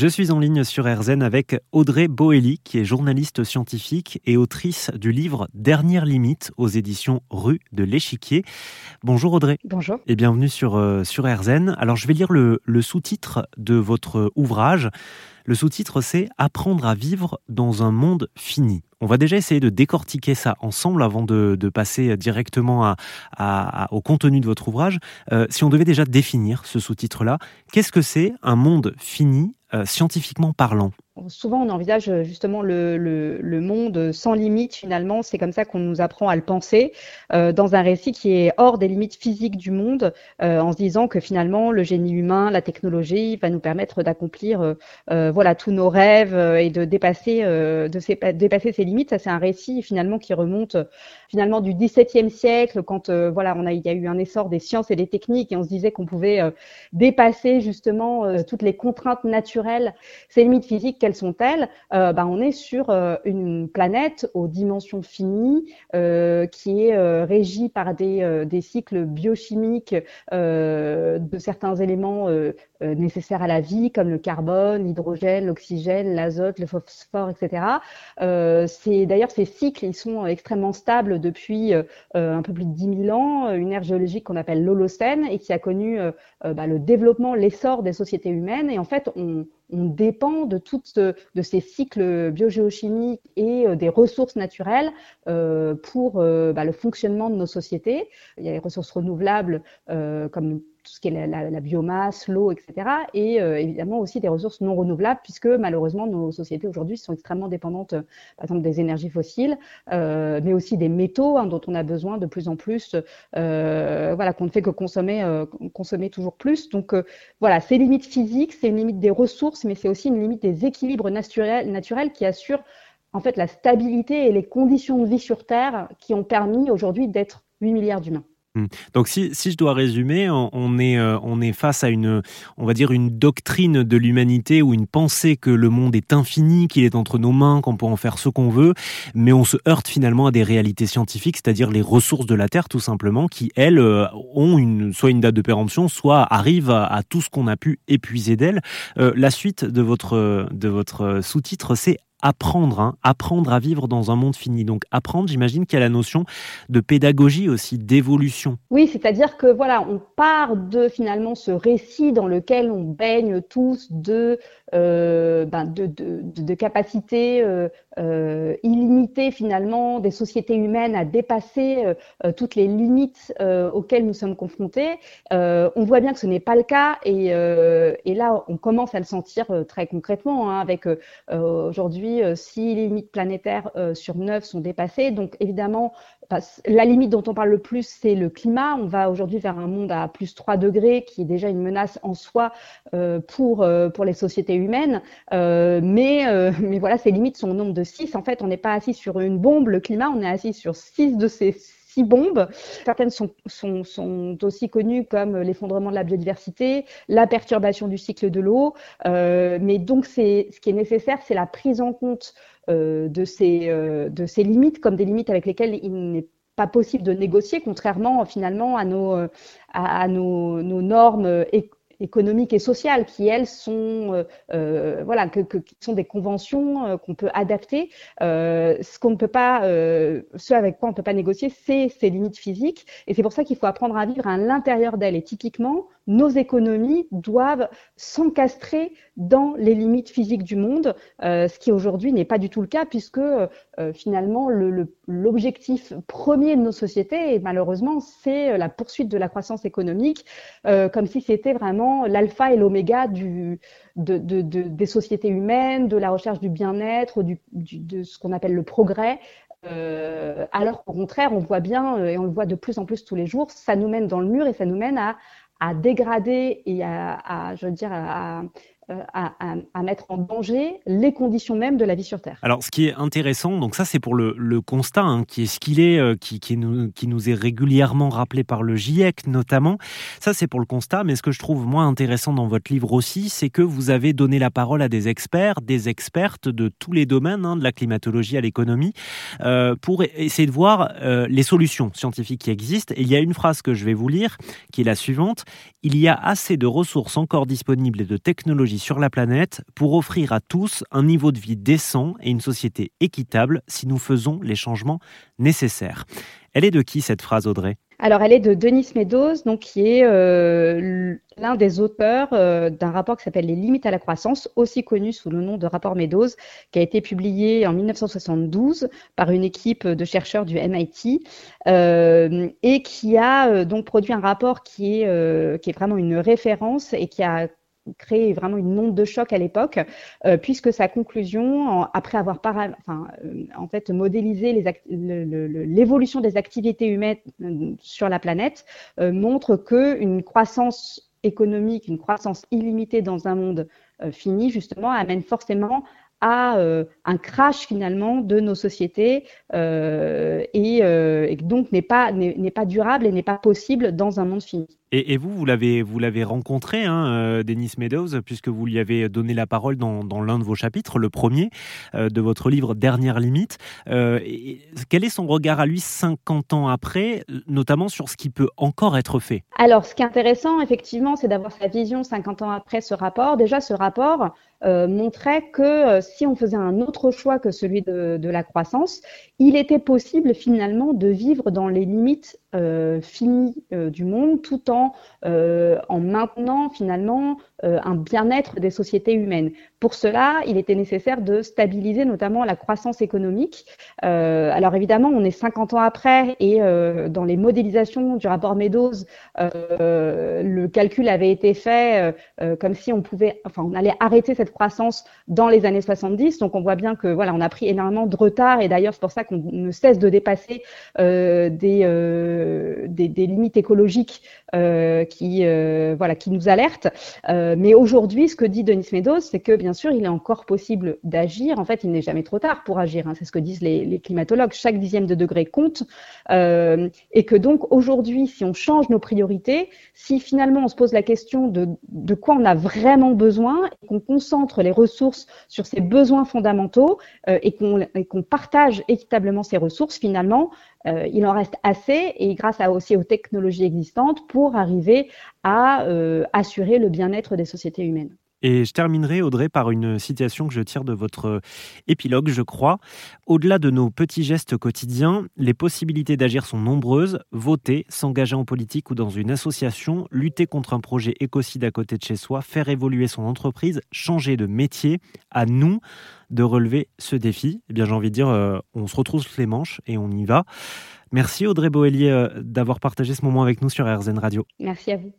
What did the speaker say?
Je suis en ligne sur RZN avec Audrey Boelli, qui est journaliste scientifique et autrice du livre Dernière limite aux éditions Rue de l'Échiquier. Bonjour Audrey. Bonjour. Et bienvenue sur, euh, sur RZN. Alors je vais lire le, le sous-titre de votre ouvrage. Le sous-titre c'est Apprendre à vivre dans un monde fini. On va déjà essayer de décortiquer ça ensemble avant de, passer directement au contenu de votre ouvrage. Euh, si on devait déjà définir ce sous-titre-là, qu'est-ce que c'est un monde fini euh, scientifiquement parlant? Souvent, on envisage euh, justement le, le, le monde sans limite, finalement. C'est comme ça qu'on nous apprend à le penser, euh, dans un récit qui est hors des limites physiques du monde, euh, en se disant que finalement, le génie humain, la technologie va nous permettre d'accomplir euh, euh voilà, tous nos rêves et de dépasser, de dépasser ces limites. Ça, c'est un récit finalement qui remonte finalement du XVIIe siècle, quand voilà, on a, il y a eu un essor des sciences et des techniques, et on se disait qu'on pouvait dépasser justement toutes les contraintes naturelles, ces limites physiques quelles sont-elles euh, bah, On est sur euh, une planète aux dimensions finies euh, qui est euh, régie par des, cycles biochimiques de certains éléments nécessaires à la vie, comme le carbone, l'hydrogène, l'oxygène, l'azote, le phosphore, etc. d'ailleurs ces cycles, ils sont extrêmement stables depuis un peu plus de 10 000 ans, une ère géologique qu'on appelle l'Holocène et qui a connu bah, le développement, l'essor des sociétés humaines. Et en fait, on, on dépend de toutes de ces cycles biogéochimiques et euh, des ressources naturelles euh, pour euh, bah, le fonctionnement de nos sociétés. Il y a les ressources renouvelables comme tout ce qui est la, biomasse, l'eau, etc. Et euh, évidemment aussi des ressources non renouvelables, puisque malheureusement nos sociétés aujourd'hui sont extrêmement dépendantes, euh, par exemple, des énergies fossiles, euh, mais aussi des métaux hein, dont on a besoin de plus en plus, voilà, qu'on ne fait que consommer, consommer toujours plus. Donc voilà, c'est limite physique, c'est une limite des ressources, mais c'est aussi une limite des équilibres naturels, naturels qui assurent en fait la stabilité et les conditions de vie sur Terre qui ont permis aujourd'hui d'être 8 milliards d'humains. Mmh. Donc si, si, je dois résumer, on est, euh, on est face à une, on va dire une doctrine de l'humanité ou une pensée que le monde est infini, qu'il est entre nos mains, qu'on peut en faire ce qu'on veut, mais on se heurte finalement à des réalités scientifiques, c'est-à-dire les ressources de la Terre tout simplement, qui elles euh, ont une, soit une date de péremption, soit arrivent à, à tout ce qu'on a pu épuiser d'elles. Euh, la suite de votre, de votre sous-titre, c'est apprendre, hein, apprendre à vivre dans un monde fini. Donc apprendre, j'imagine qu'il y a la notion de pédagogie aussi, d'évolution. Oui, c'est-à-dire que voilà, on part de finalement ce récit dans lequel on baigne tous de euh, ben de, de, capacités euh, euh, illimitées finalement des sociétés humaines à dépasser euh, euh, toutes les limites euh, auxquelles nous sommes confrontés. on voit bien que ce n'est pas le cas et, et, là on commence à le sentir très concrètement hein, avec aujourd'hui six limites planétaires sur neuf sont dépassées. Donc évidemment la limite dont on parle le plus, c'est le climat. On va aujourd'hui vers un monde à plus 3 degrés, qui est déjà une menace en soi euh, pour, euh, pour les sociétés humaines. Euh, mais, euh, mais voilà, ces limites sont au nombre de 6. En fait, on n'est pas assis sur une bombe, le climat, on est assis sur 6 de ces six bombes. Certaines sont, aussi connues comme l'effondrement de la biodiversité, la perturbation du cycle de l'eau. Euh, mais donc, ce qui est nécessaire, c'est la prise en compte euh, de, ces, euh, de ces limites comme des limites avec lesquelles il n'est pas possible de négocier, contrairement finalement à nos, normes économiques et sociales qui elles sont euh, euh, voilà qui sont des conventions euh, qu'on peut adapter. Ce qu'on ne peut pas ce avec quoi on ne peut pas négocier c'est ces limites physiques. Et c'est pour ça qu'il faut apprendre à vivre à l'intérieur d'elles. Et typiquement nos économies doivent s'encastrer dans les limites physiques du monde ce qui aujourd'hui n'est pas du tout le cas puisque finalement l'objectif premier de nos sociétés et malheureusement c'est la poursuite de la croissance économique comme si c'était vraiment l'alpha et l'oméga de, de, de, des sociétés humaines, de la recherche du bien-être, de ce qu'on appelle le progrès. Euh, alors qu'au contraire, on voit bien, euh, et on le voit de plus en plus tous les jours, ça nous mène dans le mur et ça nous mène à, dégrader et à, je veux dire, à, à, à, mettre en danger les conditions même de la vie sur Terre. Alors, ce qui est intéressant, donc ça, c'est pour le, constat hein, qui est ce qu'il est, euh, qui, nous, est régulièrement rappelé par le GIEC notamment. Ça, c'est pour le constat. Mais ce que je trouve moins intéressant dans votre livre aussi, c'est que vous avez donné la parole à des experts, des expertes de tous les domaines, hein, de la climatologie à l'économie, euh, pour essayer de voir euh, les solutions scientifiques qui existent. Et il y a une phrase que je vais vous lire, qui est la suivante il y a assez de ressources encore disponibles et de technologies sur la planète pour offrir à tous un niveau de vie décent et une société équitable si nous faisons les changements nécessaires. Elle est de qui cette phrase, Audrey? Alors, elle est de Denis Meadows, donc, qui est euh, l'un des auteurs euh, d'un rapport qui s'appelle Les limites à la croissance, aussi connu sous le nom de rapport Meadows, qui a été publié en 1972 par une équipe de chercheurs du MIT euh, et qui a donc produit un rapport qui est, qui est vraiment une référence et qui a créé vraiment une onde de choc à l'époque, euh, puisque sa conclusion, après avoir euh, en fait modélisé l'évolution des activités humaines euh, sur la planète, montre que une croissance économique, une croissance illimitée dans un monde fini, justement, amène forcément à un crash finalement de nos sociétés et, et, donc n'est pas, n'est pas durable et n'est pas possible dans un monde fini. Et, vous, vous l'avez, vous l'avez rencontré, hein, euh, Denis Meadows, puisque vous lui avez donné la parole dans, l'un de vos chapitres, le premier euh, de votre livre Dernière limite. Euh, quel est son regard à lui 50 ans après, notamment sur ce qui peut encore être fait? Alors, ce qui est intéressant, effectivement, c'est d'avoir sa vision 50 ans après ce rapport. Déjà, ce rapport montrait que si on faisait un autre choix que celui de, la croissance, il était possible finalement de vivre dans les limites finies du monde tout en euh, en maintenant finalement euh, un bien-être des sociétés humaines. Pour cela, il était nécessaire de stabiliser notamment la croissance économique. Euh, alors évidemment, on est 50 ans après et dans les modélisations du rapport Meadows, le calcul avait été fait comme si on pouvait, enfin, on allait arrêter cette croissance dans les années 70. Donc on voit bien que voilà, on a pris énormément de retard et d'ailleurs c'est pour ça qu'on ne cesse de dépasser des, limites écologiques qui, euh, voilà, qui nous alerte. Euh, mais aujourd'hui, ce que dit Denis Meadows, c'est que bien sûr, il est encore possible d'agir. En fait, il n'est jamais trop tard pour agir. Hein. C'est ce que disent les, climatologues. Chaque dixième de degré compte. et que donc, aujourd'hui, si on change nos priorités, si finalement on se pose la question de, de quoi on a vraiment besoin, et qu'on concentre les ressources sur ces besoins fondamentaux et qu'on partage équitablement ces ressources, finalement, euh, il en reste assez et grâce à, aussi aux technologies existantes pour arriver à euh, assurer le bien-être des sociétés humaines. Et je terminerai, Audrey, par une citation que je tire de votre épilogue, je crois. Au-delà de nos petits gestes quotidiens, les possibilités d'agir sont nombreuses. Voter, s'engager en politique ou dans une association, lutter contre un projet écocide à côté de chez soi, faire évoluer son entreprise, changer de métier, à nous de relever ce défi. Eh bien, j'ai envie de dire, euh, on se retrouve les manches et on y va. Merci Audrey Boellier euh, d'avoir partagé ce moment avec nous sur RZN Radio. Merci à vous.